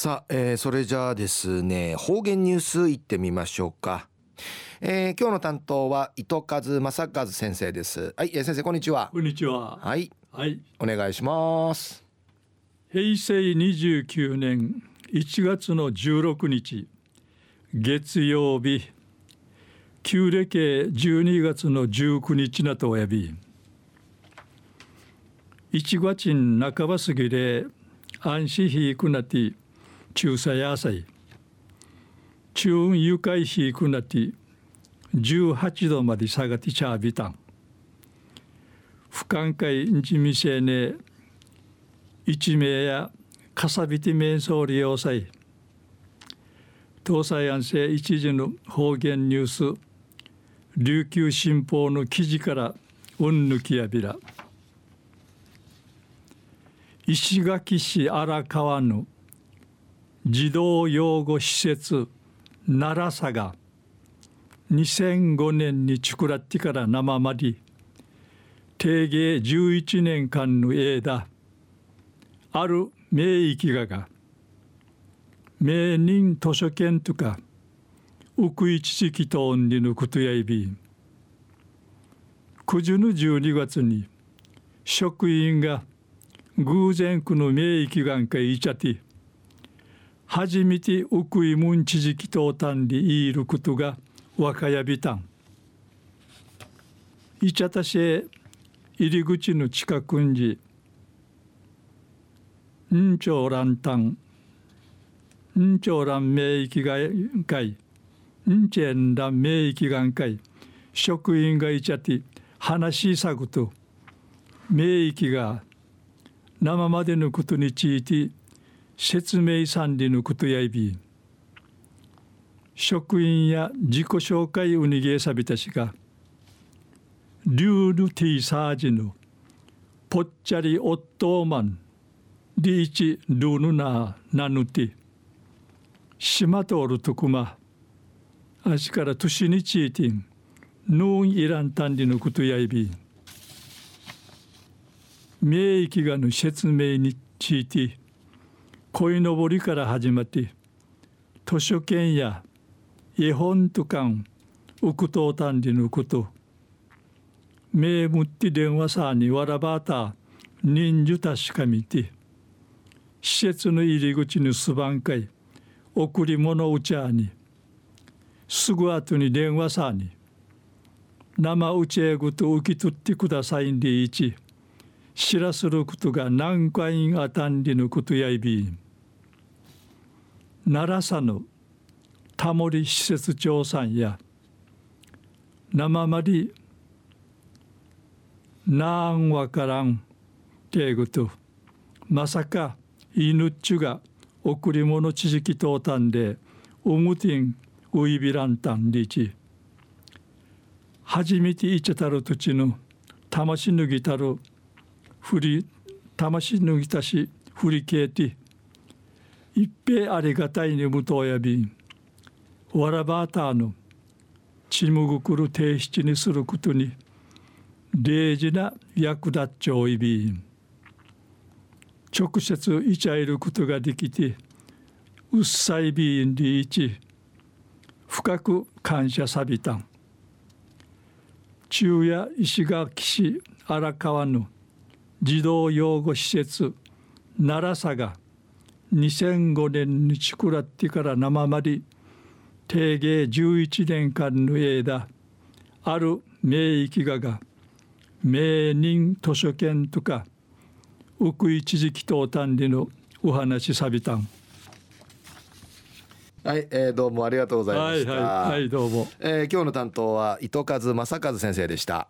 さあ、えー、それじゃあですね方言ニュースいってみましょうか、えー、今日の担当は糸数正和先生です。はい、えー、先生こんにちは。こんにちは。はい。はい。お願いします。平成29年1月の16日月曜日旧暦12月の19日なとおやび。1月半ば過ぎで安心ひくなって中佐野菜中運愉快ひくなって18度まで下がってちゃびたん。不寛解日店ね一名やかさびて面相利用祭東西安政一時の方言ニュース琉球新報の記事からうんぬきやびら。石垣市荒川の児童養護施設奈良さが2005年に作らってから生まり定芸11年間の間ある名域がが。名人図書券とか奥一時期とんりのことやいび。ん9時の12月に職員が偶然この名域がんかいちゃって初めて奥いもんちじきとうたんりいることが若やびたん。いちゃたし入り口の近くにんちょうらんたんんちょうらん名域がんかいんちえんらん名域がんかい職員がいちゃって話しさぐと名域が生までのことについて説明さんでのことやいび職員や自己紹介うにげさびたしがリュールティーサージのぽっちゃりオットーマンリーチルーヌナーナヌティ島とおるとくまあしから年にちいてんヌーンイランタンディのことやいび名域がの説明について鯉のぼりから始まって図書券や絵本とかんウクトータンディのこと名むって電話さにわらばた人数確かみて施設の入り口にすばんかい贈り物うちゃにすぐ後に電話さに生うちえぐと受け取ってくださいんでいち知らすることが何回あたんりのことやいびん。奈良さのタモリ施設長さんや生まりなんわからんけぐとまさか犬っちゅが贈り物知識とうたんでうむてんういびらんたんりち。初めていちゃたる土地の魂脱ぎたる振り魂脱ぎたし振りけいて一平ありがたいにむとおやびん。わらばたのちむぐくる提出にすることに礼事な役立っちょいびん。直接いちゃいることができてうっさいびんりいち深く感謝さびたん。中夜石垣市荒川の児童養護施設奈良さが2005年に作らってから生まり定芸11年間の間ある名域がが名人図書券とか奥一時期と単理のお話さびたんはい、えー、どうもありがとうございました。はい、はい、はい、どうも。えー、今日の担当は糸数正和先生でした。